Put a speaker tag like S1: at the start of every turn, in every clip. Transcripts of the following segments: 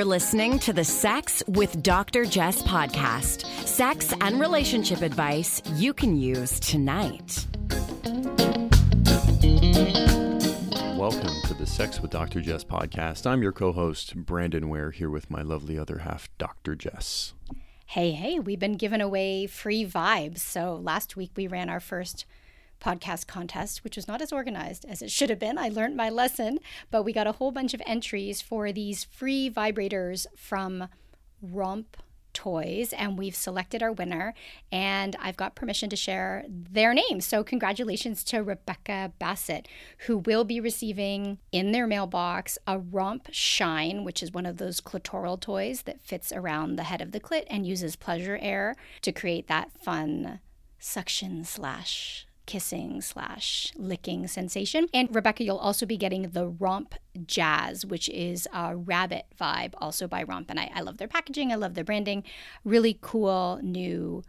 S1: You're listening to the Sex with Dr. Jess podcast. Sex and relationship advice you can use tonight.
S2: Welcome to the Sex with Dr. Jess podcast. I'm your co host, Brandon Ware, here with my lovely other half, Dr. Jess.
S3: Hey, hey, we've been giving away free vibes. So last week we ran our first podcast contest, which was not as organized as it should have been. I learned my lesson, but we got a whole bunch of entries for these free vibrators from Romp Toys, and we've selected our winner. And I've got permission to share their name. So, congratulations to Rebecca Bassett, who will be receiving in their mailbox a Romp Shine, which is one of those clitoral toys that fits around the head of the clit and uses pleasure air to create that fun suction slash kissing slash licking sensation. And Rebecca, you'll also be getting the Romp Jazz, which is a rabbit vibe, also by Romp. And I, I love their packaging, I love their branding. Really cool new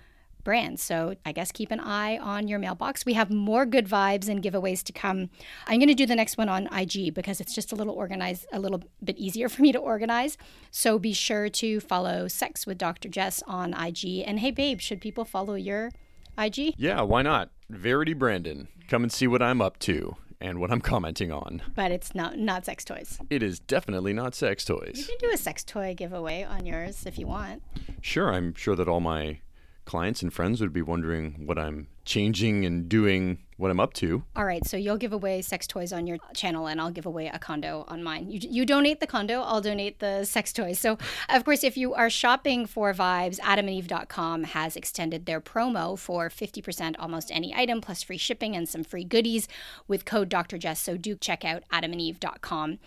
S3: brand. So I guess keep an eye on your mailbox. We have more good vibes and giveaways to come. I'm going to do the next one on IG because it's just a little organized, a little bit easier for me to organize. So be sure to follow Sex with Dr. Jess on IG. And hey, babe, should people follow your IG?
S2: Yeah, why not? Verity Brandon. Come and see what I'm up to and what I'm commenting on.
S3: But it's not not sex toys.
S2: It is definitely not sex toys.
S3: You can do a sex toy giveaway on yours if you want.
S2: Sure, I'm sure that all my clients and friends would be wondering what I'm changing and doing, what I'm up to.
S3: All right, so you'll give away sex toys on your channel, and I'll give away a condo on mine. You, you donate the condo, I'll donate the sex toys. So, of course, if you are shopping for vibes, adamandeve.com has extended their promo for 50% almost any item, plus free shipping and some free goodies with code Dr. Jess. So, do check out adamandeve.com.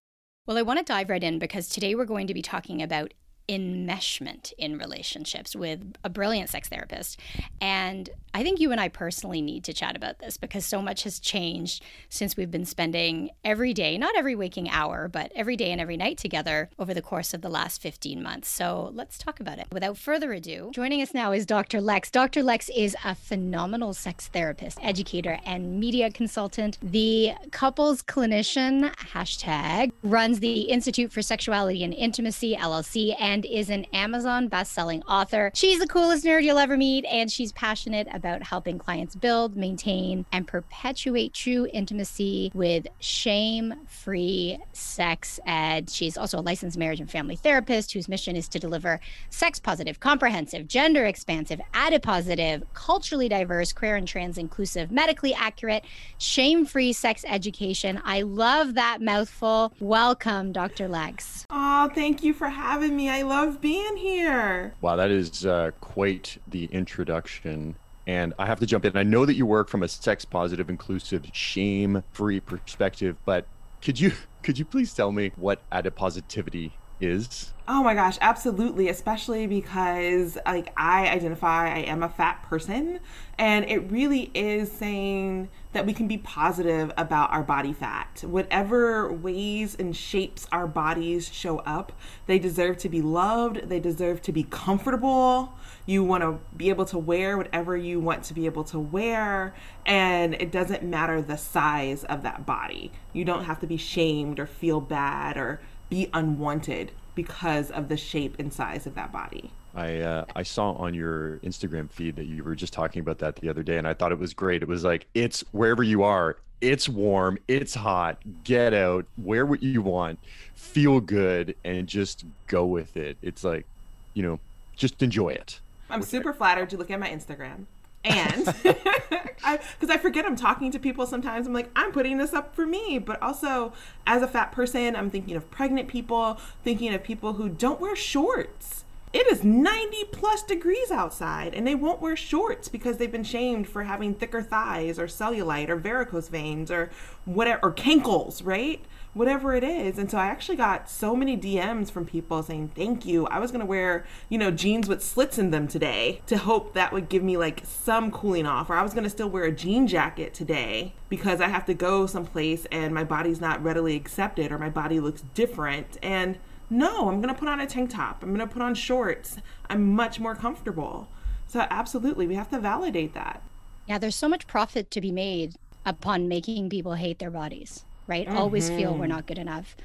S3: Well, I want to dive right in because today we're going to be talking about enmeshment in relationships with a brilliant sex therapist. And I think you and I personally need to chat about this because so much has changed since we've been spending every day, not every waking hour, but every day and every night together over the course of the last 15 months. So let's talk about it. Without further ado, joining us now is Dr. Lex. Dr. Lex is a phenomenal sex therapist, educator, and media consultant, the couples clinician, hashtag, runs the Institute for Sexuality and Intimacy, LLC, and is an Amazon best-selling author. She's the coolest nerd you'll ever meet, and she's passionate about helping clients build, maintain, and perpetuate true intimacy with shame-free sex ed. She's also a licensed marriage and family therapist whose mission is to deliver sex-positive, comprehensive, gender-expansive, adipositive, culturally diverse, queer and trans inclusive, medically accurate, shame-free sex education. I love that mouthful. Welcome, Dr. Lex.
S4: Oh, thank you for having me. I love being here.
S2: Wow, that is uh, quite the introduction. And I have to jump in. I know that you work from a sex positive, inclusive, shame free perspective, but could you could you please tell me what adipositivity is?
S4: Oh my gosh, absolutely, especially because like I identify I am a fat person and it really is saying that we can be positive about our body fat. Whatever ways and shapes our bodies show up, they deserve to be loved, they deserve to be comfortable. You want to be able to wear whatever you want to be able to wear and it doesn't matter the size of that body. You don't have to be shamed or feel bad or be unwanted because of the shape and size of that body.
S2: I uh, I saw on your Instagram feed that you were just talking about that the other day, and I thought it was great. It was like it's wherever you are, it's warm, it's hot. Get out, wear what you want, feel good, and just go with it. It's like, you know, just enjoy it.
S4: I'm super flattered to look at my Instagram. And because I, forget I'm talking to people sometimes, I'm like, I'm putting this up for me. But also, as a fat person, I'm thinking of pregnant people, thinking of people who don't wear shorts. It is 90 plus degrees outside, and they won't wear shorts because they've been shamed for having thicker thighs or cellulite or varicose veins or whatever, or cankles, right? Whatever it is. And so I actually got so many DMs from people saying, Thank you. I was going to wear, you know, jeans with slits in them today to hope that would give me like some cooling off. Or I was going to still wear a jean jacket today because I have to go someplace and my body's not readily accepted or my body looks different. And no, I'm going to put on a tank top. I'm going to put on shorts. I'm much more comfortable. So, absolutely, we have to validate that.
S3: Yeah, there's so much profit to be made upon making people hate their bodies right? Always feel we're not good enough.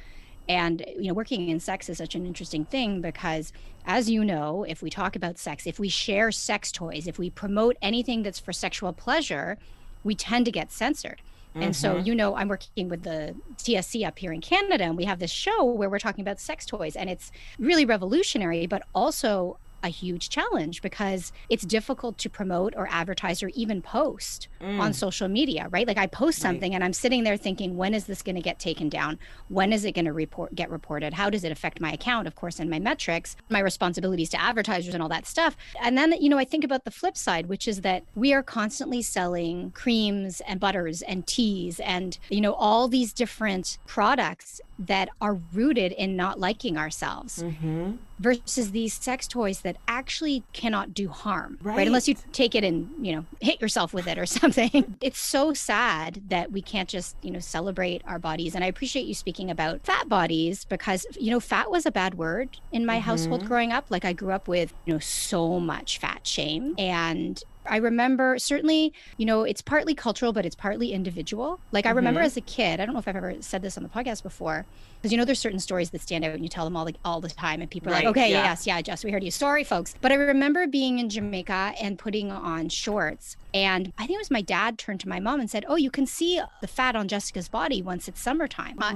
S3: And, you know, working in sex is such an interesting thing because, as you know, if we talk about sex, if we share sex toys, if we promote anything that's for sexual pleasure, we tend to get censored. And so,
S4: Mm-hmm.
S3: you know, I'm working with the TSC up here in Canada, and we have this show where we're talking about sex toys, and it's really revolutionary, but also a huge challenge because it's difficult to promote or advertise or even post mm. on social media, right? Like I post something and I'm sitting there thinking, when is this going to get taken down? When is it going to report get reported? How does it affect my account, of course, and my metrics, my responsibilities to advertisers and all that stuff? And then, you know, I think about the flip side, which is that we are constantly selling creams and butters and teas and, you know, all these different products that are rooted in not liking ourselves
S4: Mm-hmm.
S3: versus these sex toys that actually cannot do harm right.
S4: Right.
S3: unless you take it and you know hit yourself with it or something it's so sad that we can't just you know celebrate our bodies and i appreciate you speaking about fat bodies because you know fat was a bad word in my household growing up like i grew up with you know so much fat shame and I remember certainly, you know, it's partly cultural, but it's partly individual. Like I remember as a kid, I don't know if I've ever said this on the podcast before, because you know there's certain stories that stand out and you tell them all like all the time, and people are
S4: Right,
S3: like, okay,
S4: yeah.
S3: yes, yeah, Jess, we heard you. Sorry, folks, but I remember being in Jamaica and putting on shorts, and I think it was my dad turned to my mom and said, "Oh, you can see the fat on Jessica's body once it's summertime." Uh,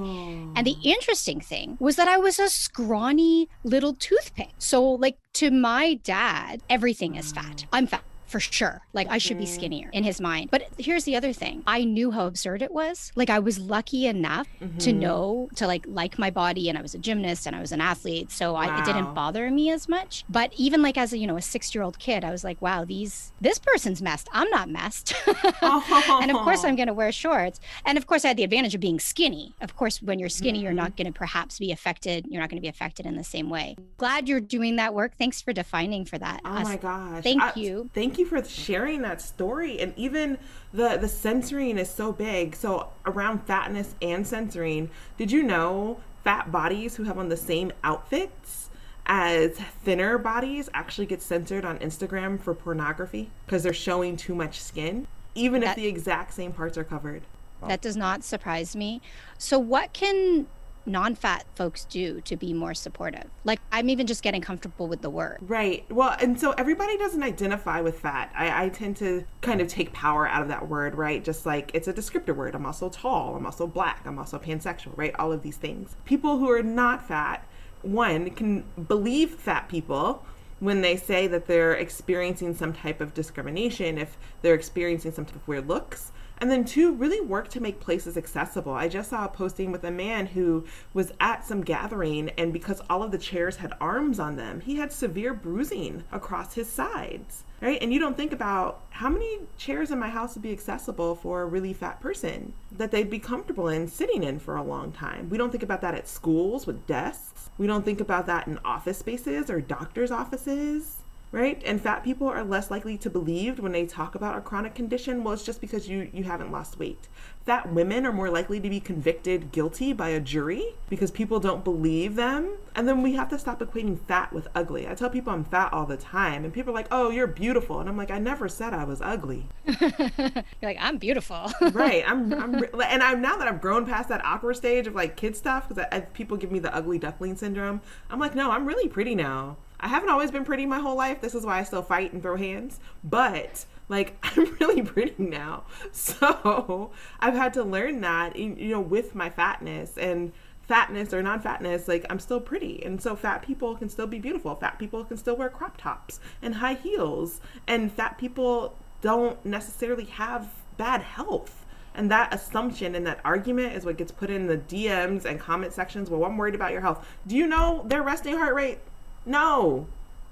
S3: and the interesting thing was that I was a scrawny little toothpick. So, like to my dad, everything is fat. I'm fat for sure. Like I should be mm. skinnier in his mind. But here's the other thing. I knew how absurd it was. Like I was lucky enough to mm-hmm. know to like like my body and I was a gymnast and I was an athlete. So I, it didn't bother me as much. But even like as a, you know, a 6-year-old kid, I was like, wow, these this person's messed. I'm not messed. and of course I'm going to wear shorts. And of course I had the advantage of being skinny. Of course when you're skinny, you're not mm-hmm. going to perhaps be affected. You're not going to be affected in the same way. Glad you're doing that work. Thanks for defining for that.
S4: Oh
S3: Us-
S4: my gosh.
S3: Thank
S4: I-
S3: you.
S4: Thank you for sharing that story. And even the the censoring is so big. So around fatness and censoring, did you know fat bodies who have on the same outfits as thinner bodies actually get censored on Instagram for pornography because they're showing too much skin, even if the exact same parts are covered.
S3: That does not surprise me. So, what can non fat folks do to be more supportive? Like, I'm even just getting comfortable with the word.
S4: Right. Well, and so everybody doesn't identify with fat. I, I tend to kind of take power out of that word, right? Just like it's a descriptor word. I'm also tall. I'm also black. I'm also pansexual, right? All of these things. People who are not fat, one, can believe fat people when they say that they're experiencing some type of discrimination, if they're experiencing some type of weird looks. And then two, really work to make places accessible. I just saw a posting with a man who was at some gathering, and because all of the chairs had arms on them, he had severe bruising across his sides. Right? And you don't think about how many chairs in my house would be accessible for a really fat person that they'd be comfortable in sitting in for a long time. We don't think about that at schools with desks. We don't think about that in office spaces or doctor's offices right? And fat people are less likely to believe when they talk about a chronic condition. Well, it's just because you you haven't lost weight. Fat women are more likely to be convicted guilty by a jury because people don't believe them. And then we have to stop equating fat with ugly. I tell people I'm fat all the time, and people are like, "Oh, you're beautiful," and I'm like, "I never said I was ugly."
S3: You're like, I'm beautiful.
S4: right. I'm, I'm, re- and I'm now that I've grown past that awkward stage of like kid stuff because people give me the ugly duckling syndrome. I'm like, no, I'm really pretty now. I haven't always been pretty my whole life. This is why I still fight and throw hands. But like, I'm really pretty now. So I've had to learn that, you know, with my fatness and fatness or non-fatness like i'm still pretty and so fat people can still be beautiful fat people can still wear crop tops and high heels and fat people don't necessarily have bad health and that assumption and that argument is what gets put in the dms and comment sections well i'm worried about your health do you know their resting heart rate no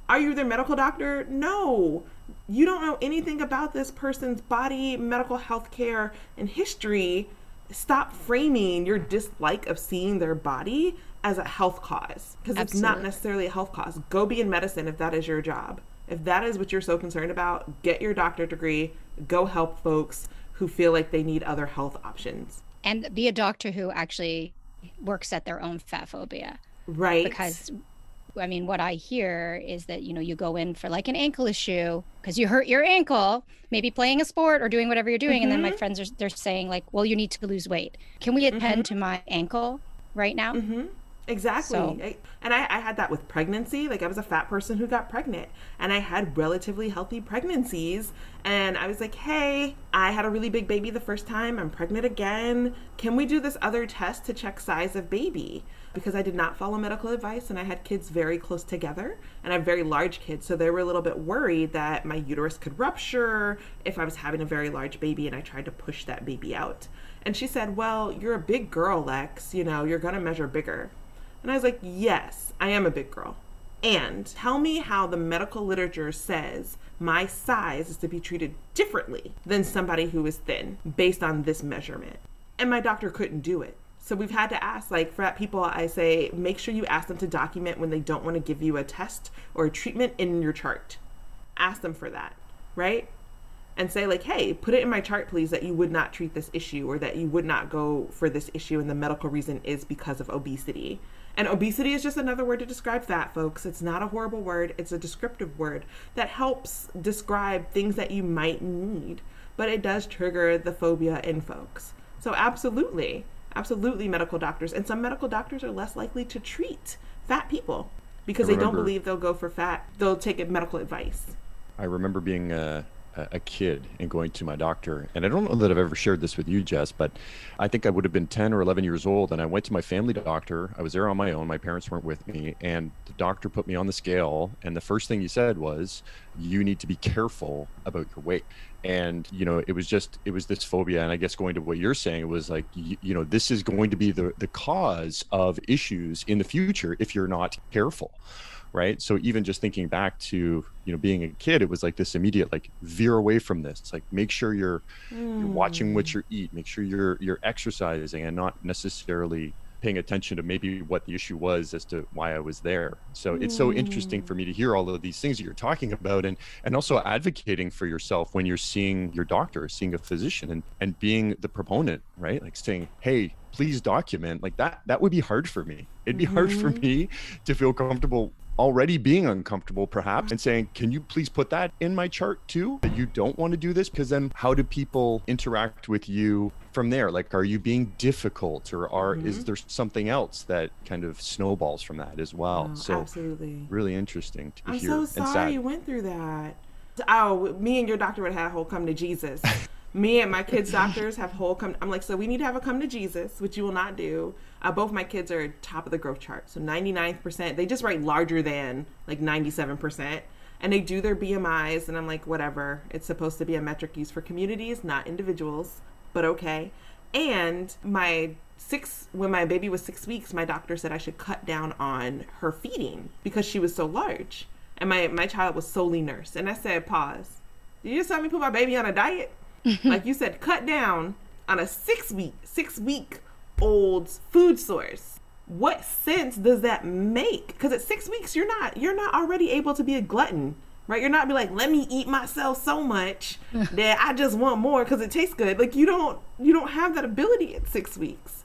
S4: are you their medical doctor no you don't know anything about this person's body medical health care and history stop framing your dislike of seeing their body as a health cause because it's not necessarily a health cause. Go be in medicine if that is your job. If that is what you're so concerned about, get your doctorate degree, go help folks who feel like they need other health options.
S3: and be a doctor who actually works at their own fat phobia.
S4: Right.
S3: Because I mean, what I hear is that you know you go in for like an ankle issue because you hurt your ankle, maybe playing a sport or doing whatever you're doing, and then my mm-hmm. friends are they're saying like, well, you need to lose weight. Can we mm-hmm. attend to my ankle right now? Mm-hmm.
S4: Exactly.
S3: So-
S4: I- and I, I had that with pregnancy. Like I was a fat person who got pregnant and I had relatively healthy pregnancies. And I was like, hey, I had a really big baby the first time. I'm pregnant again. Can we do this other test to check size of baby? Because I did not follow medical advice and I had kids very close together and I have very large kids. So they were a little bit worried that my uterus could rupture if I was having a very large baby and I tried to push that baby out. And she said, well, you're a big girl, Lex. You know, you're going to measure bigger. And I was like, yes, I am a big girl. And tell me how the medical literature says my size is to be treated differently than somebody who is thin based on this measurement. And my doctor couldn't do it. So we've had to ask, like, fat people, I say, make sure you ask them to document when they don't want to give you a test or a treatment in your chart. Ask them for that, right? and say like hey put it in my chart please that you would not treat this issue or that you would not go for this issue and the medical reason is because of obesity and obesity is just another word to describe fat folks it's not a horrible word it's a descriptive word that helps describe things that you might need but it does trigger the phobia in folks so absolutely absolutely medical doctors. And some medical doctors are less likely to treat fat people because they don't believe they'll go for fat they'll take medical advice.
S2: I remember being a, a kid and going to my doctor, and I don't know that I've ever shared this with you, Jess, but I think I would have been 10 or 11 years old, and I went to my family doctor. I was there on my own; my parents weren't with me, and the doctor put me on the scale, and the first thing he said was, "You need to be careful about your weight." And you know, it was just it was this phobia, and I guess going to what you're saying, it was like you, you know, this is going to be the the cause of issues in the future if you're not careful right? So even just thinking back to you know being a kid it was like this immediate like veer away from this. It's like make sure you're you're watching what hmm. you eat. Make sure you're you're exercising and not necessarily paying attention to maybe what the issue was as to why I was there. So it's so interesting for hmm. me to hear all of these things that you're talking about and and also advocating for yourself when you're seeing your doctor seeing a physician and and being the proponent right? Like saying hey please document like that that would be hard for me. It'd be hard for mm-hmm. me to feel comfortable already being uncomfortable perhaps and saying can you please put that in my chart too? That you don't want to do this because then how do people interact with you from there? Like are you being difficult or are is mm-hmm. there something else that kind of snowballs from that as well?
S4: Oh,
S2: so
S4: absolutely.
S2: really interesting to
S4: I'm
S2: hear
S4: so sorry you went through that. Oh, me and your doctor would have a whole come to Jesus. me and my kids' doctors have whole come. I'm like, so we need to have a come to Jesus, which you will not do. Uh, both my kids are top of the growth chart, so 99th percent. They just write larger than like 97 percent, and they do their BMIs, and I'm like, whatever. It's supposed to be a metric used for communities, not individuals, but okay. And my six when my baby was six weeks, my doctor said I should cut down on her feeding because she was so large. And my, my child was solely nursed. And I said, pause. Did you just tell me put my baby on a diet? like you said, cut down on a six week, six week old food source. What sense does that make? Because at six weeks, you're not you're not already able to be a glutton, right? You're not be like, let me eat myself so much that I just want more because it tastes good. Like you don't you don't have that ability at six weeks.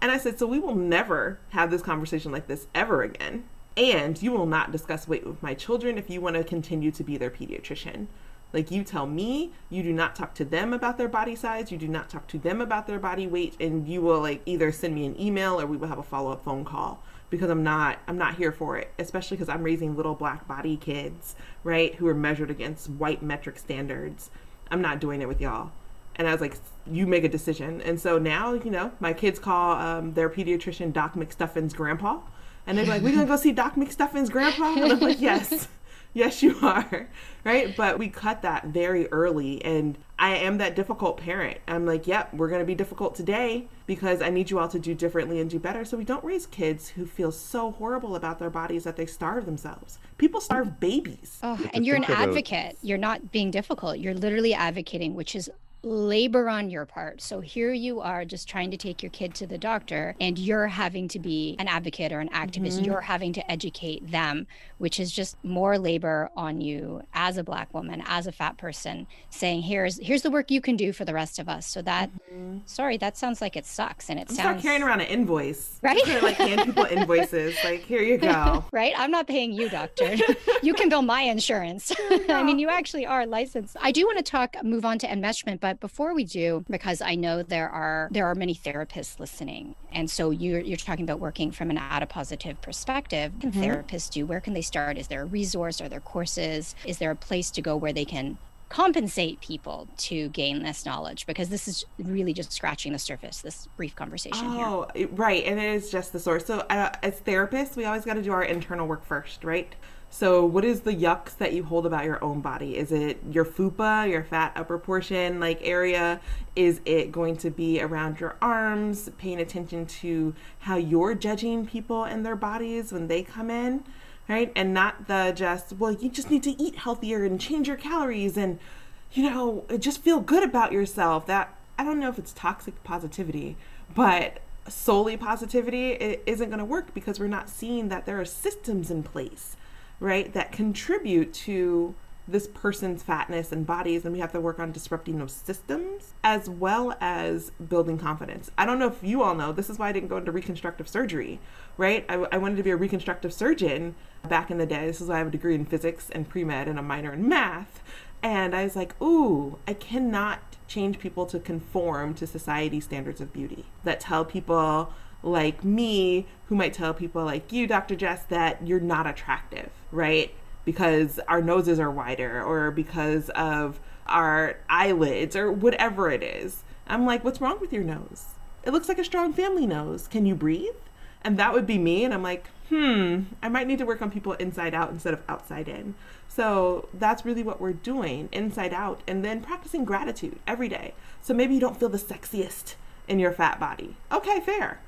S4: And I said, so we will never have this conversation like this ever again. And you will not discuss weight with my children if you want to continue to be their pediatrician. Like you tell me, you do not talk to them about their body size, you do not talk to them about their body weight, and you will like either send me an email or we will have a follow-up phone call because I'm not I'm not here for it, especially because I'm raising little black body kids, right, who are measured against white metric standards. I'm not doing it with y'all. And I was like, you make a decision. And so now, you know, my kids call um, their pediatrician Doc McStuffin's grandpa. And they're like, we're going to go see Doc McStuffin's grandpa? And I'm like, yes, yes, you are. Right. But we cut that very early. And I am that difficult parent. I'm like, yep, we're going to be difficult today because I need you all to do differently and do better. So we don't raise kids who feel so horrible about their bodies that they starve themselves. People starve babies.
S3: Oh, and you're an advocate. You're not being difficult. You're literally advocating, which is labor on your part. So here you are just trying to take your kid to the doctor and you're having to be an advocate or an activist. Mm-hmm. You're having to educate them, which is just more labor on you as a black woman, as a fat person, saying here's here's the work you can do for the rest of us. So that mm-hmm. sorry, that sounds like it sucks and it
S4: I'm
S3: sounds
S4: carrying around an invoice.
S3: Right?
S4: Like hand people invoices. Like, here you go.
S3: right? I'm not paying you, doctor. you can bill my insurance. I mean, you actually are licensed. I do want to talk, move on to enmeshment, but But before we do, because I know there are there are many therapists listening, and so you're you're talking about working from an adipositive perspective. What can mm-hmm. therapists do? Where can they start? Is there a resource? Are there courses? Is there a place to go where they can compensate people to gain this knowledge because this is really just scratching the surface this brief conversation here.
S4: oh here. right and it is just the source so uh, as therapists we always got to do our internal work first right so what is the yucks that you hold about your own body is it your fupa your fat upper portion like area is it going to be around your arms paying attention to how you're judging people and their bodies when they come in right? And not the just, well, you just need to eat healthier and change your calories and, you know, just feel good about yourself. That, I don't know if it's toxic positivity, but solely positivity it isn't going to work because we're not seeing that there are systems in place, right, that contribute to this person's fatness and bodies and we have to work on disrupting those systems as well as building confidence. I don't know if you all know this is why i didn't go into reconstructive surgery right? I, I wanted to be a reconstructive surgeon back in the day. This is why i have a degree in physics and pre-med and a minor in math. And i was like ooh i cannot change people to conform to society standards of beauty that tell people like me who might tell people like you dr jess that you're not attractive right because our noses are wider or because of our eyelids or whatever it is. I'm like, what's wrong with your nose? It looks like a strong family nose. Can you breathe? And that would be me. And I'm like, hmm, I might need to work on people inside out instead of outside in. So that's really what we're doing inside out and then practicing gratitude every day. So maybe you don't feel the sexiest in your fat body. Okay, fair.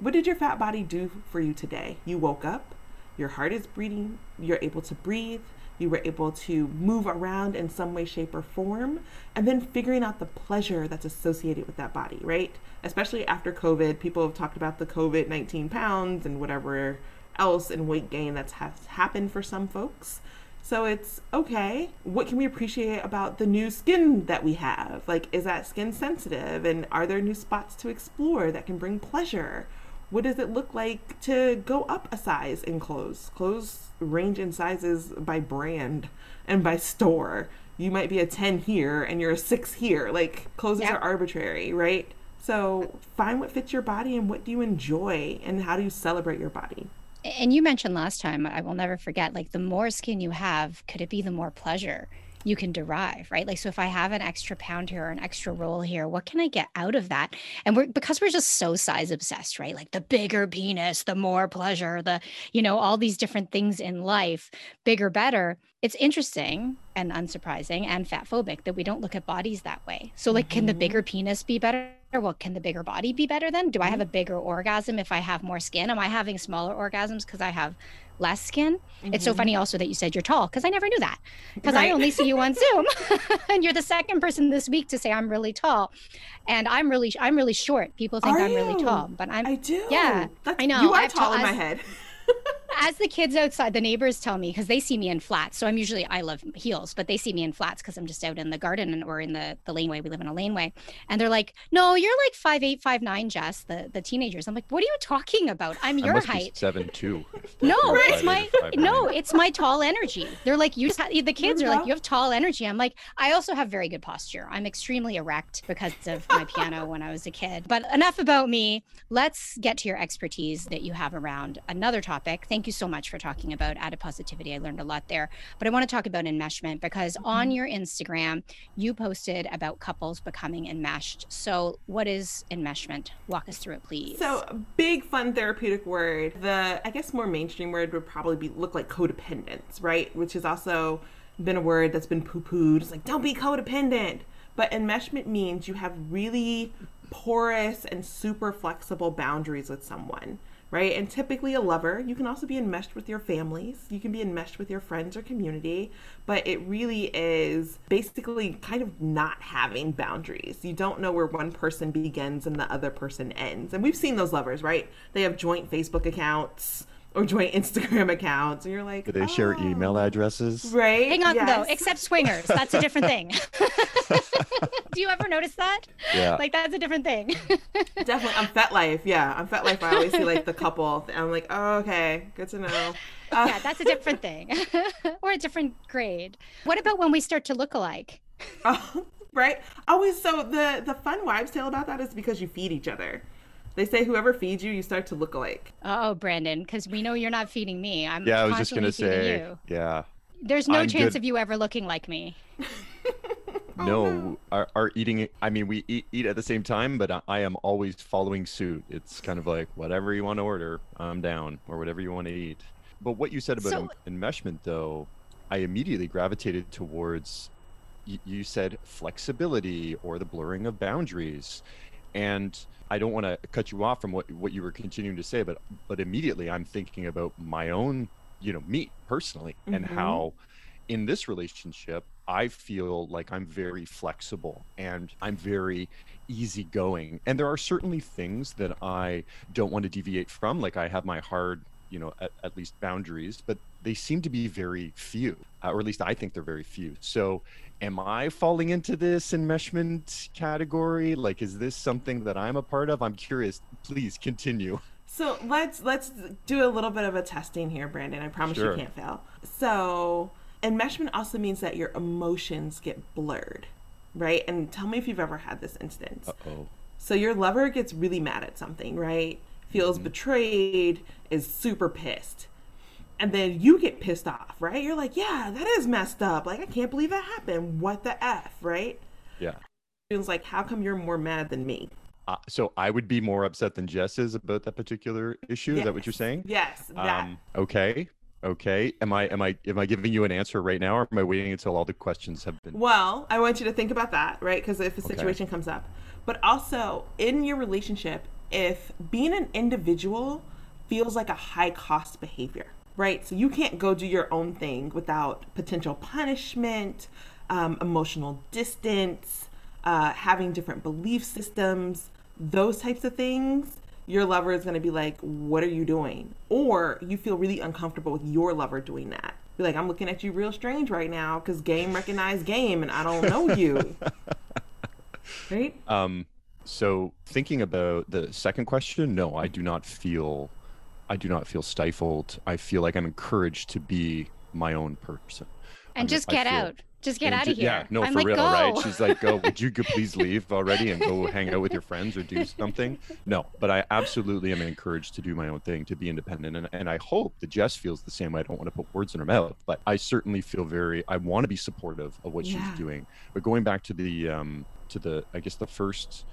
S4: What did your fat body do for you today? You woke up, your heart is beating, you're able to breathe, you were able to move around in some way, shape, or form, and then figuring out the pleasure that's associated with that body, right? Especially after COVID, people have talked about the COVID 19 pounds and whatever else and weight gain that's has happened for some folks. So it's okay. What can we appreciate about the new skin that we have? Like, is that skin sensitive? And are there new spots to explore that can bring pleasure? What does it look like to go up a size in clothes? Clothes range in sizes by brand and by store. You might be a 10 here and you're a 6 here. Like clothes yep. are arbitrary, right? So find what fits your body and what do you enjoy and how do you celebrate your body.
S3: And you mentioned last time, I will never forget, like the more skin you have, could it be the more pleasure? You can derive, right? Like, so if I have an extra pound here or an extra roll here, what can I get out of that? And we're because we're just so size obsessed, right? Like the bigger penis, the more pleasure, the, you know, all these different things in life, bigger, better. It's interesting and unsurprising and fat phobic that we don't look at bodies that way. So, like, mm-hmm. can the mm-hmm. bigger penis be better? Well, can the bigger body be better then? Do I have a mm-hmm. bigger orgasm if I have more skin? Am I having smaller orgasms because I have less skin. Mm-hmm. It's so funny mm-hmm. also that you said you're tall because I never knew that because right. I only see you on Zoom, and you're the second person this week to say I'm really tall, and I'm really I'm really short. People think Are I'm you? really tall, but I'm
S4: I do.
S3: Yeah,
S4: That's,
S3: I know.
S4: You are tall in my head
S3: as the kids outside, the neighbors tell me because they see me in flats. So I'm usually I love heels, but they see me in flats because I'm just out in the garden or in the the laneway. We live in a laneway, and they're like, "No, you're like five eight, five nine, Jess." The the teenagers. I'm like, "What are you talking about? I'm your height."
S2: seven two.
S3: No, it's my no, it's my tall energy. They're like, "You." just the kids are like, "You have tall energy." I'm like, I also have very good posture. I'm extremely erect because of my piano when I was a kid. But enough about me. Let's get to your expertise that you have around another topic. Thank you so much for talking about adipositivity. I learned a lot there. But I want to talk about enmeshment because mm-hmm. on your Instagram, you posted about couples becoming enmeshed. So, what is enmeshment? Walk us through it, please.
S4: So, big, fun therapeutic word. The, I guess, more mainstream word would probably be look like codependence, right? Which is also been a word that's been poo pooed. It's like, don't be codependent. But enmeshment means you have really porous and super flexible boundaries with someone right? And typically a lover, you can also be enmeshed with your families, you can be enmeshed with your friends or community, but it really is basically kind of not having boundaries. You don't know where one person begins and the other person ends. And we've seen those lovers, right? They have joint Facebook accounts or joint Instagram accounts, and you're like,
S2: do they oh. share email addresses?
S4: Right.
S3: Hang on yes. though, except swingers. That's a different thing. do you ever notice that?
S2: Yeah.
S3: Like that's a different thing.
S4: Definitely on FetLife. Yeah, on FetLife, I always see like the couple. I'm like, oh, okay, good to know.
S3: Uh, yeah, that's a different thing, or a different grade. What about when we start to look alike?
S4: Oh, right? Always. So the the fun wives' tale about that is because you feed each other. They say whoever feeds you, you start to look alike.
S3: Oh, Brandon, because we know you're not feeding me. I'm
S2: Yeah, I was just
S3: constantly
S2: gonna
S3: feeding
S2: say,
S3: you.
S2: yeah.
S3: There's no
S2: I'm
S3: chance
S2: good.
S3: of you ever looking like me.
S4: Oh,
S2: no, Our, our eating. I mean, we eat, eat at the same time, but I, I am always following suit. It's kind of like whatever you want to order, I'm down, or whatever you want to eat. But what you said about
S3: So-
S2: en- enmeshment, though, I immediately gravitated towards. y- You said flexibility or the blurring of boundaries, and I don't want to cut you off from what what you were continuing to say, but but immediately I'm thinking about my own, you know, me personally, and
S4: Mhm.
S2: how in this relationship, I feel like I'm very flexible and I'm very easygoing. And there are certainly things that I don't want to deviate from. Like I have my hard, you know, at, at least boundaries, but they seem to be very few, uh, or at least I think they're very few. So am I falling into this enmeshment category? Like, is this something that I'm a part of? I'm curious. Please continue.
S4: So let's let's do a little bit of a testing here, Brandon. I promise
S2: Sure.
S4: you can't fail. So enmeshment also means that your emotions get blurred, right? And tell me if you've ever had this instance.
S2: Uh oh,
S4: So your lover gets really mad at something, right? Feels
S2: Mm-hmm.
S4: betrayed, is super pissed. And then you get pissed off, right? You're like, yeah, that is messed up. Like, I can't believe that happened. What the F, right?
S2: yeah.
S4: Feels like, how come you're more mad than me?
S2: Uh, so I would be more upset than Jess is about that particular issue. Is that what you're saying?
S4: Yes, that.
S2: Um, okay. Okay. Am I am I am I giving you an answer right now, or am I waiting until all the questions have been?
S4: Well, I want you to think about that, right? Because if a
S2: Okay.
S4: situation comes up, but also in your relationship, if being an individual feels like a high cost behavior, right? So you can't go do your own thing without potential punishment, um, emotional distance, uh, having different belief systems, those types of things. Your lover is going to be like, What are you doing? Or you feel really uncomfortable with your lover doing that. Be like, I'm looking at you real strange right now because game recognized game and I don't know you. right?
S2: Um. So thinking about the second question, no, I do not feel, I do not feel stifled. I feel like I'm encouraged to be my own person.
S3: And
S2: I'm-
S3: just get
S2: feel-
S3: out. Just get out of here.
S2: Yeah, no,
S3: I'm
S2: for
S3: like,
S2: real,
S3: go.
S2: right? She's like, "Go, would you please leave already and go hang out with your friends or do something?" No, but I absolutely am encouraged to do my own thing, to be independent, and, and I hope that Jess feels the same way. I don't want to put words in her mouth, but I certainly feel very. I want to be supportive of what
S4: Yeah.
S2: she's doing. But going back to the um to the I guess the first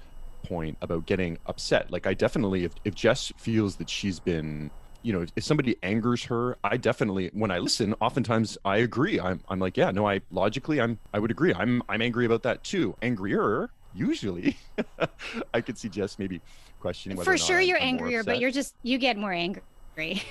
S2: point about getting upset, like I definitely if if Jess feels that she's been you know, if somebody angers her, I definitely when I listen, oftentimes I agree. I'm I'm like, yeah, no, I logically I'm I would agree. I'm I'm angry about that too. Angrier, usually. I could see Jess maybe questioning whether
S3: For
S2: or not
S3: sure, you're
S2: I'm
S3: angrier, but you're just you get more angry.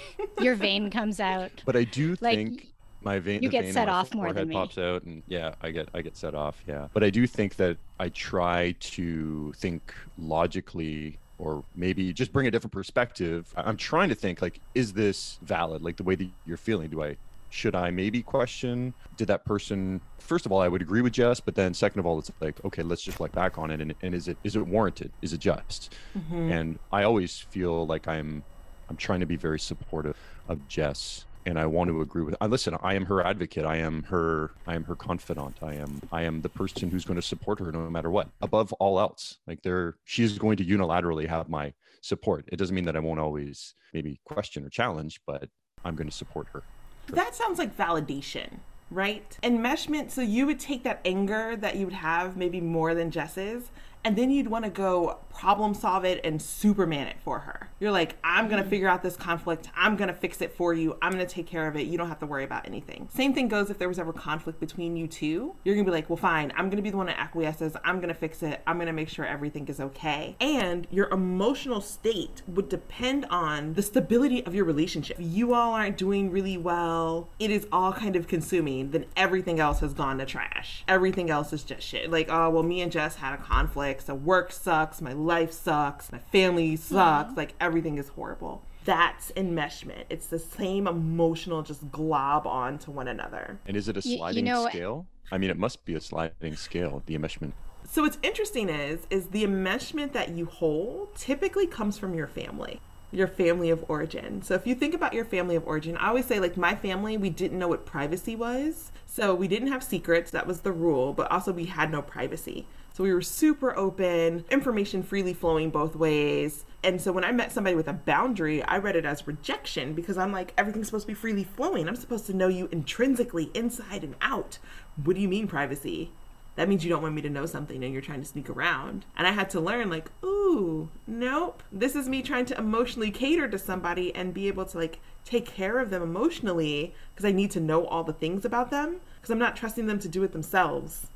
S3: Your vein comes out.
S2: But I do
S3: Like,
S2: think my vein
S3: you get
S2: vein
S3: set off more than
S2: forehead
S3: me.
S2: pops out and yeah, I get I get set off, yeah. But I do think that I try to think logically or maybe just bring a different perspective. I- I'm trying to think like is this valid like the way that you're feeling do I should I maybe question did that person first of all I would agree with Jess but then second of all it's like okay let's just look back on it and, and is it is it warranted is it just mm-hmm. and I always feel like I'm I'm trying to be very supportive of Jess and I want to agree with I listen I am her advocate. I am her I am her confidant. I am I am the person who's going to support her no matter what above all else. Like there she is going to unilaterally have my support. It doesn't mean that I won't always maybe question or challenge but I'm going to support her.
S4: That sounds like validation, right? Enmeshment, so you would take that anger that you would have, maybe more than Jess's, and then you'd want to go problem solve it and Superman it for her. You're like, I'm going to mm. figure out this conflict. I'm going to fix it for you. I'm going to take care of it. You don't have to worry about anything. Same thing goes if there was ever conflict between you two. You're going to be like, well, fine. I'm going to be the one that acquiesces. I'm going to fix it. I'm going to make sure everything is okay. And your emotional state would depend on the stability of your relationship. If you all aren't doing really well, it is all kind of consuming, then everything else has gone to trash. Everything else is just shit. Like, oh, well, me and Jess had a conflict. So work sucks. My life sucks. My family sucks. Mm-hmm. Like, everything is horrible. That's enmeshment. It's the same emotional just glob on to one another.
S2: and is it a
S3: you
S2: sliding
S3: know-
S2: scale I mean it must be a sliding scale the enmeshment
S4: So what's interesting is is the enmeshment that you hold typically comes from your family. your family of origin. So if you think about your family of origin, I always say like my family, we didn't know what privacy was. So we didn't have secrets, that was the rule, but also we had no privacy. So we were super open, information freely flowing both ways. And so when I met somebody with a boundary, I read it as rejection because I'm like, everything's supposed to be freely flowing. I'm supposed to know you intrinsically, inside and out. What do you mean privacy? That means you don't want me to know something and you're trying to sneak around. And I had to learn, like, ooh, nope. This is me trying to emotionally cater to somebody and be able to, like, take care of them emotionally because I need to know all the things about them because I'm not trusting them to do it themselves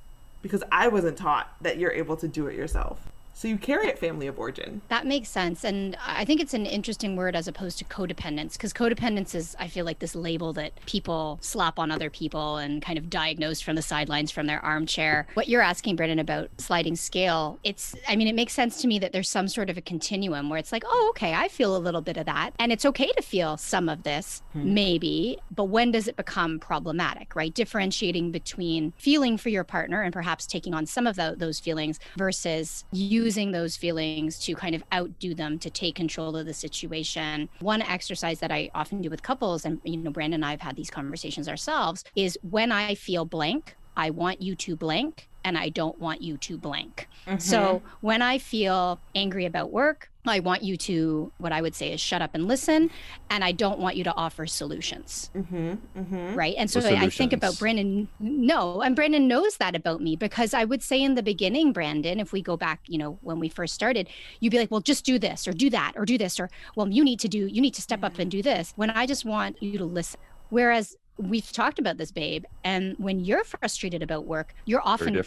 S4: because I wasn't taught that you're able to do it yourself. So you carry it family of origin.
S3: That makes sense. And I think it's an interesting word as opposed to codependence, because codependence is, I feel like, this label that people slap on other people and kind of diagnose from the sidelines from their armchair. What you're asking, Brandon, about sliding scale, it's, I mean, it makes sense to me that there's some sort of a continuum where it's like, oh, okay, I feel a little bit of that. And it's okay to feel some of this, hmm. maybe, but when does it become problematic, right? Differentiating between feeling for your partner and perhaps taking on some of the, those feelings versus you using those feelings to kind of outdo them to take control of the situation. One exercise that I often do with couples, and you know, Brandon and I have had these conversations ourselves, is when I feel blank, I want you to blank and I don't want you to blank. Mm-hmm. So when I feel angry about work, I want you to, what I would say is shut up and listen. And I don't want you to offer solutions. Mm-hmm, mm-hmm. Right. And so I think about Brandon. No, and Brandon knows that about me because I would say in the beginning, Brandon, if we go back, you know, when we first started, you'd be like, well, just do this or do that or do this or, well, you need to do, you need to step up and do this. When I just want you to listen. Whereas we've talked about this babe and when you're frustrated about work you're often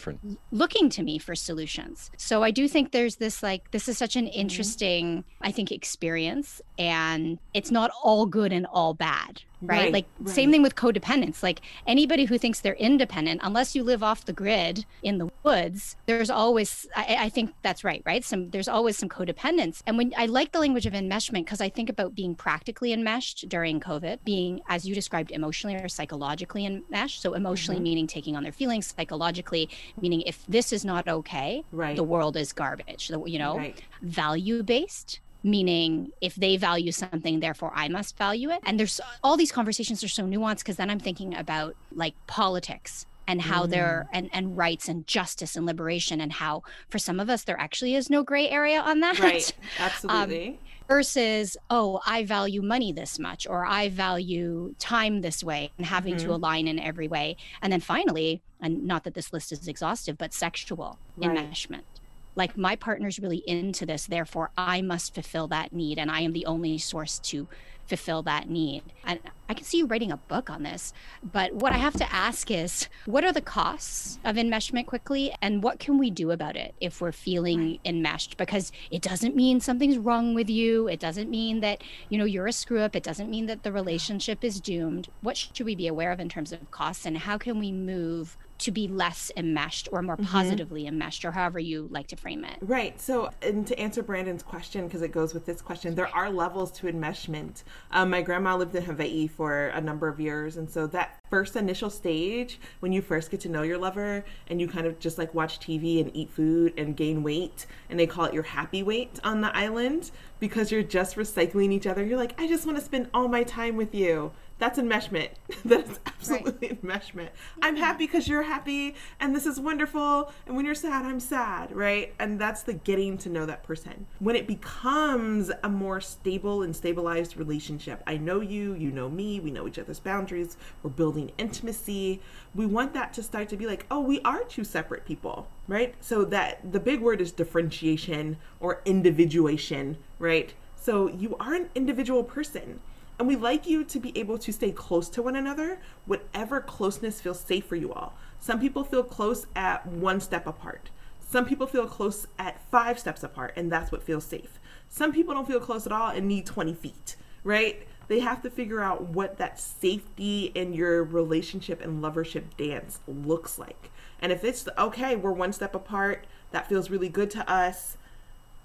S3: looking to me for solutions so i do think there's this like this is such an mm-hmm. interesting mm-hmm. i think experience and it's not all good and all bad right? right like right. same thing with codependence like anybody who thinks they're independent unless you live off the grid in the woods there's always I, I think that's right right some there's always some codependence and when i like the language of enmeshment because i think about being practically enmeshed during covid being as you described emotionally or psychologically enmeshed so emotionally mm-hmm. meaning taking on their feelings psychologically meaning if this is not okay right. the world is garbage you know right. value based meaning if they value something therefore i must value it and there's all these conversations are so nuanced because then i'm thinking about like politics and how mm. there and, and rights and justice and liberation and how for some of us there actually is no gray area on that
S4: right absolutely um,
S3: versus oh i value money this much or i value time this way and having mm-hmm. to align in every way and then finally and not that this list is exhaustive but sexual right. enmeshment like my partner's really into this therefore i must fulfill that need and i am the only source to fulfill that need. And i can see you writing a book on this but what i have to ask is what are the costs of enmeshment quickly and what can we do about it if we're feeling enmeshed? Because it doesn't mean something's wrong with you it doesn't mean that you know you're a screw up it doesn't mean that the relationship is doomed. What should we be aware of in terms of costs and how can we move to be less enmeshed or more mm-hmm. positively enmeshed or however you like to frame it.
S4: Right. So, and to answer Brandon's question, because it goes with this question, there are levels to enmeshment. Um, my grandma lived in Hawaii for a number of years. And so that first initial stage, when you first get to know your lover and you kind of just like watch TV and eat food and gain weight, and they call it your happy weight on the island because you're just recycling each other. You're like, I just want to spend all my time with you that's enmeshment. That's absolutely right. enmeshment. I'm happy because you're happy, and this is wonderful. And when you're sad, I'm sad, right? And that's the getting to know that person. When it becomes a more stable and stabilized relationship, I know you, you know me, we know each other's boundaries, we're building intimacy. We want that to start to be like, oh, we are two separate people, right? So that the big word is differentiation or individuation, right? So you are an individual person and we like you to be able to stay close to one another, whatever closeness feels safe for you all. Some people feel close at one step apart. Some people feel close at five steps apart, and that's what feels safe. Some people don't feel close at all and need 20 feet, right? They have to figure out what that safety in your relationship and lovership dance looks like. And if it's okay, we're one step apart, that feels really good to us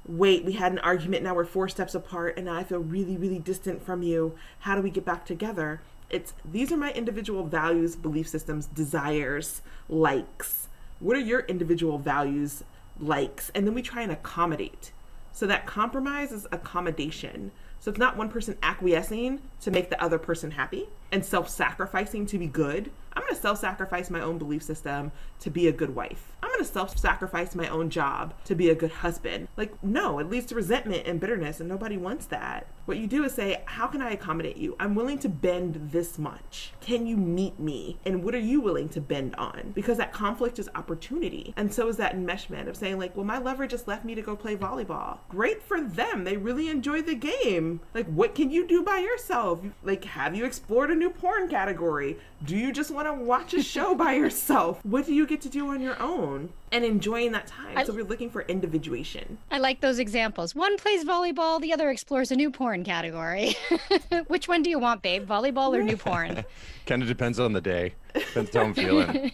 S4: wait, we had an argument, now we're four steps apart, and I feel really, really distant from you. How do we get back together? It's these are my individual values, belief systems, desires, likes. What are your individual values, likes? And then we try and accommodate. So that compromise is accommodation. So it's not one person acquiescing to make the other person happy and self sacrificing to be good. I'm going to self sacrifice my own belief system to be a good wife. I'm going to self sacrifice my own job to be a good husband. Like, no, it leads to resentment and bitterness, and nobody wants that. What you do is say, How can I accommodate you? I'm willing to bend this much. Can you meet me? And what are you willing to bend on? Because that conflict is opportunity. And so is that enmeshment of saying, like, well, my lover just left me to go play volleyball. Great for them. They really enjoy the game. Like, what can you do by yourself? Like, have you explored a new porn category? Do you just want to watch a show by yourself? What do you get to do on your own? And enjoying that time.
S3: I-
S4: so we're looking for individuation.
S3: I like those examples. One plays volleyball, the other explores a new porn category. Which one do you want, babe? Volleyball or new porn?
S2: Kind of depends on the day. Depends how I'm feeling.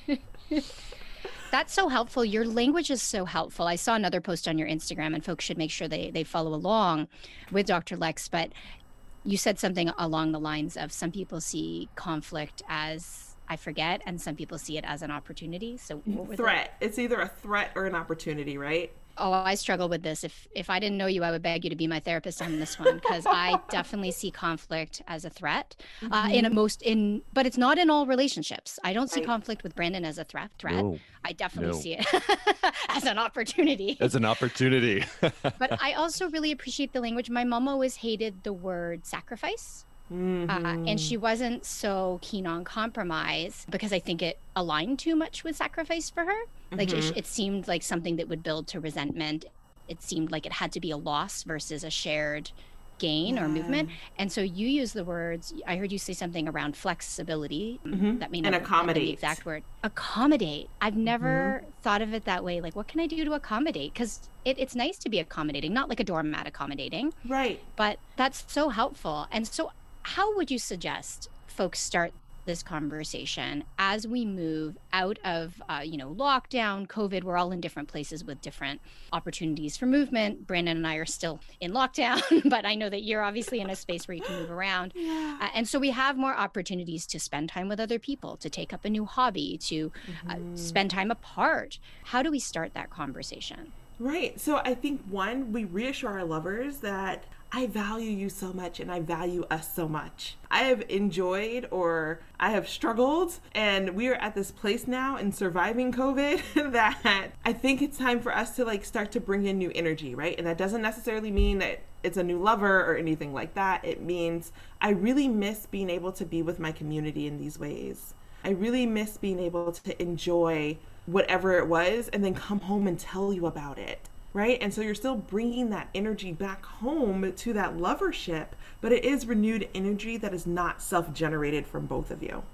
S3: That's so helpful. Your language is so helpful. I saw another post on your Instagram, and folks should make sure they, they follow along with Dr. Lex. But you said something along the lines of some people see conflict as, I forget, and some people see it as an opportunity. So, what were the-
S4: Threat. It's either a threat or an opportunity, right?
S3: Oh, I struggle with this. If if I didn't know you, I would beg you to be my therapist on this one because I definitely see conflict as a threat. Uh, in a most in, but it's not in all relationships. I don't see
S4: Right.
S3: conflict with Brandon as a threat. Threat.
S2: No,
S3: I definitely
S2: no.
S3: see it as an opportunity.
S2: as an opportunity.
S3: but I also really appreciate the language. My mom always hated the word sacrifice. Uh, and she mm-hmm. wasn't so keen on compromise because I think it aligned too much with sacrifice for her. Like it, mm-hmm. it seemed like something that would build to resentment. It seemed like it had to be a loss versus a shared gain or movement. And so you use the words. I heard you say something around flexibility. Mm-hmm. That may
S4: And
S3: not been the exact word. Accommodate. I've never thought of it that way. Like, what can I do to accommodate? Because it, it's nice to be accommodating, not like a doormat accommodating
S4: Right.
S3: but that's so helpful. And so, how would you suggest folks start this conversation as we move out of, uh, you know, lockdown, COVID? We're all in different places with different opportunities for movement. Brandon and I are still in lockdown, but I know that you're obviously in a space where you can move around. Uh, and so we have more opportunities to spend time with other people, to take up a new hobby, to uh, spend time apart. How do we start that conversation?
S4: Right. So I think one, we reassure our lovers that I value you so much and I value us so much. I have enjoyed or I have struggled, and we are at this place now in surviving COVID that I think it's time for us to like start to bring in new energy, right? And that doesn't necessarily mean that it's a new lover or anything like that. It means I really miss being able to be with my community in these ways. I really miss being able to enjoy whatever it was and then come home and tell you about it. Right. And so you're still bringing that energy back home to that lovership, but it is renewed energy that is not self generated from both of you.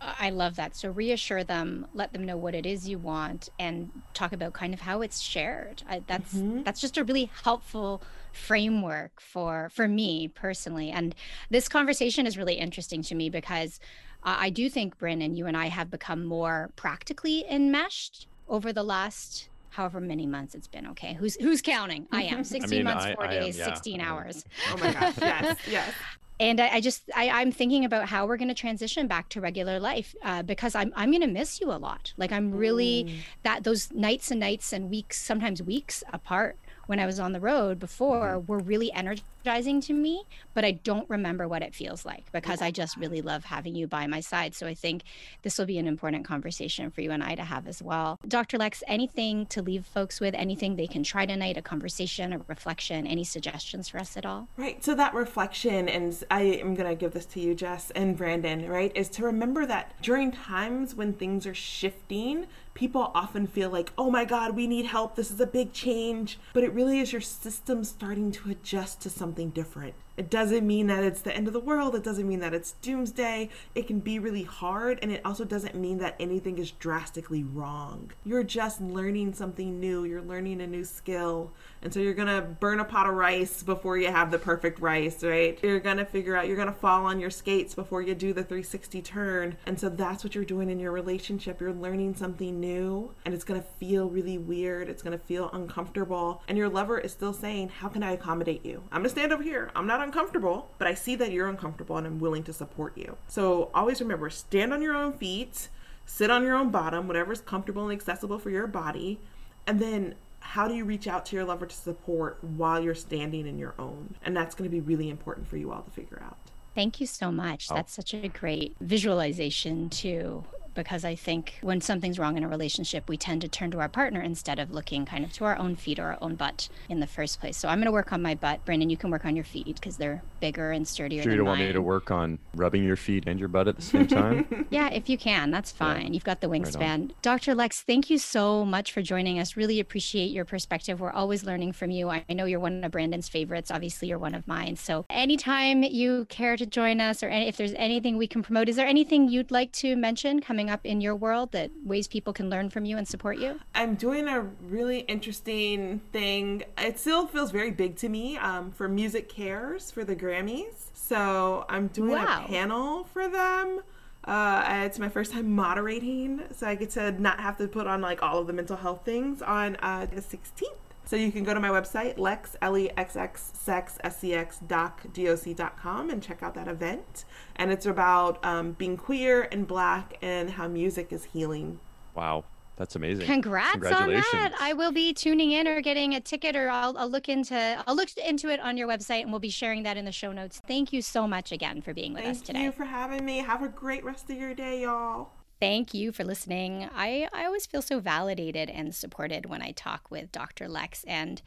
S3: I love that. So reassure them, let them know what it is you want, and talk about kind of how it's shared. I, that's that's just a really helpful framework for for me personally. And this conversation is really interesting to me because uh, I do think Brandon you and I have become more practically enmeshed over the last however many months it's been. Okay, who's who's counting? I am. Sixteen
S2: mean,
S3: months,
S2: I-
S3: four
S2: I am,
S3: days,
S2: yeah.
S3: sixteen hours.
S4: Oh my gosh. yes. Yes.
S3: and I, I just I, I'm thinking about how we're going to transition back to regular life uh, because I'm I'm going to miss you a lot. Like I'm really that those nights and nights and weeks, sometimes weeks apart when I was on the road before mm-hmm. were really energizing to me, but I don't remember what it feels like because I just really love having you by my side. So I think this will be an important conversation for you and I to have as well. Dr. Lex, anything to leave folks with, anything they can try tonight, a conversation, a reflection, any suggestions for us at all?
S4: Right. So that reflection, and I am going to give this to you, Jess and Brandon, right, is to remember that during times when things are shifting, people often feel like, oh my God, we need help. This is a big change. But it really is your system starting to adjust to something different. It doesn't mean that it's the end of the world. It doesn't mean that it's doomsday. It can be really hard. And it also doesn't mean that anything is drastically wrong. You're just learning something new. You're learning a new skill. And so you're to burn a pot of rice before you have the perfect rice, right? You're to figure out, you're to fall on your skates before you do the 360 turn. And so that's what you're doing in your relationship. You're learning something new and it's to feel really weird. It's to feel uncomfortable. And your lover is still saying, How can I accommodate you? I'm to stand over here. I'm not uncomfortable, but I see that you're uncomfortable and I'm willing to support you. So always remember stand on your own feet, sit on your own bottom, whatever's comfortable and accessible for your body, and then how do you reach out to your lover to support while you're standing in your own? And that's going to be really important for you all to figure out.
S3: Thank you so much. Oh. That's such a great visualization, too because I think when something's wrong in a relationship, we tend to turn to our partner instead of looking kind of to our own feet or our own butt in the first place. So I'm going to work on my butt. Brandon, you can work on your feet because they're bigger and sturdier.
S2: Sure,
S3: you
S2: don't
S3: mine.
S2: want me to work on rubbing your feet and your butt at the same time?
S3: yeah, if you can, that's fine. Yeah. You've got the wingspan. Right Dr. Lex, thank you so much for joining us. Really appreciate your perspective. We're always learning from you. I know you're one of Brandon's favorites. Obviously, you're one of mine. So anytime you care to join us or any, if there's anything we can promote, is there anything you'd like to mention coming up in your world? that ways people can learn from you and support you?
S4: I'm doing a really interesting thing. It still feels very big to me um, for MusiCares for the Grammys. So I'm doing wow. a panel for them. Uh, it's my first time moderating, so I get to not have to put on like all of the mental health things on uh, the 16th. So you can go to my website, lex, L-E-X-X, sex, S-E-X, doc, D-O-C dot com and check out that event. And it's about um, being queer and black and how music is healing.
S2: Wow. That's amazing.
S3: Congrats on that. I will be tuning in or getting a ticket or I'll, I'll look into I'll look into it on your website and we'll be sharing that in the show notes. Thank you so much again for being with
S4: Thank
S3: us today.
S4: Thank you for having me. Have a great rest of your day, y'all.
S3: Thank you for listening. I, I always feel so validated and supported when I talk with Dr. Lex, and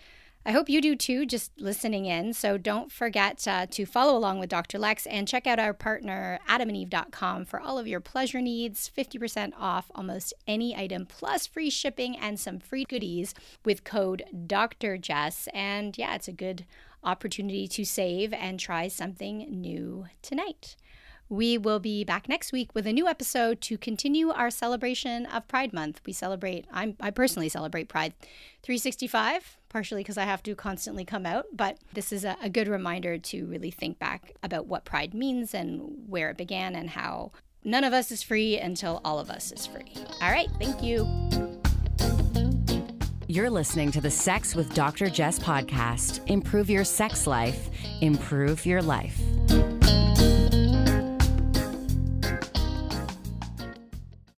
S3: I hope you do too, just listening in. So don't forget uh, to follow along with Dr. Lex and check out our partner, adamandeve.com, for all of your pleasure needs 50% off almost any item, plus free shipping and some free goodies with code Dr. Jess. And yeah, it's a good opportunity to save and try something new tonight. We will be back next week with a new episode to continue our celebration of Pride Month. We celebrate, I'm, I personally celebrate Pride 365, partially because I have to constantly come out, but this is a, a good reminder to really think back about what Pride means and where it began and how none of us is free until all of us is free. All right, thank you.
S1: You're listening to the Sex with Dr. Jess podcast. Improve your sex life, improve your life.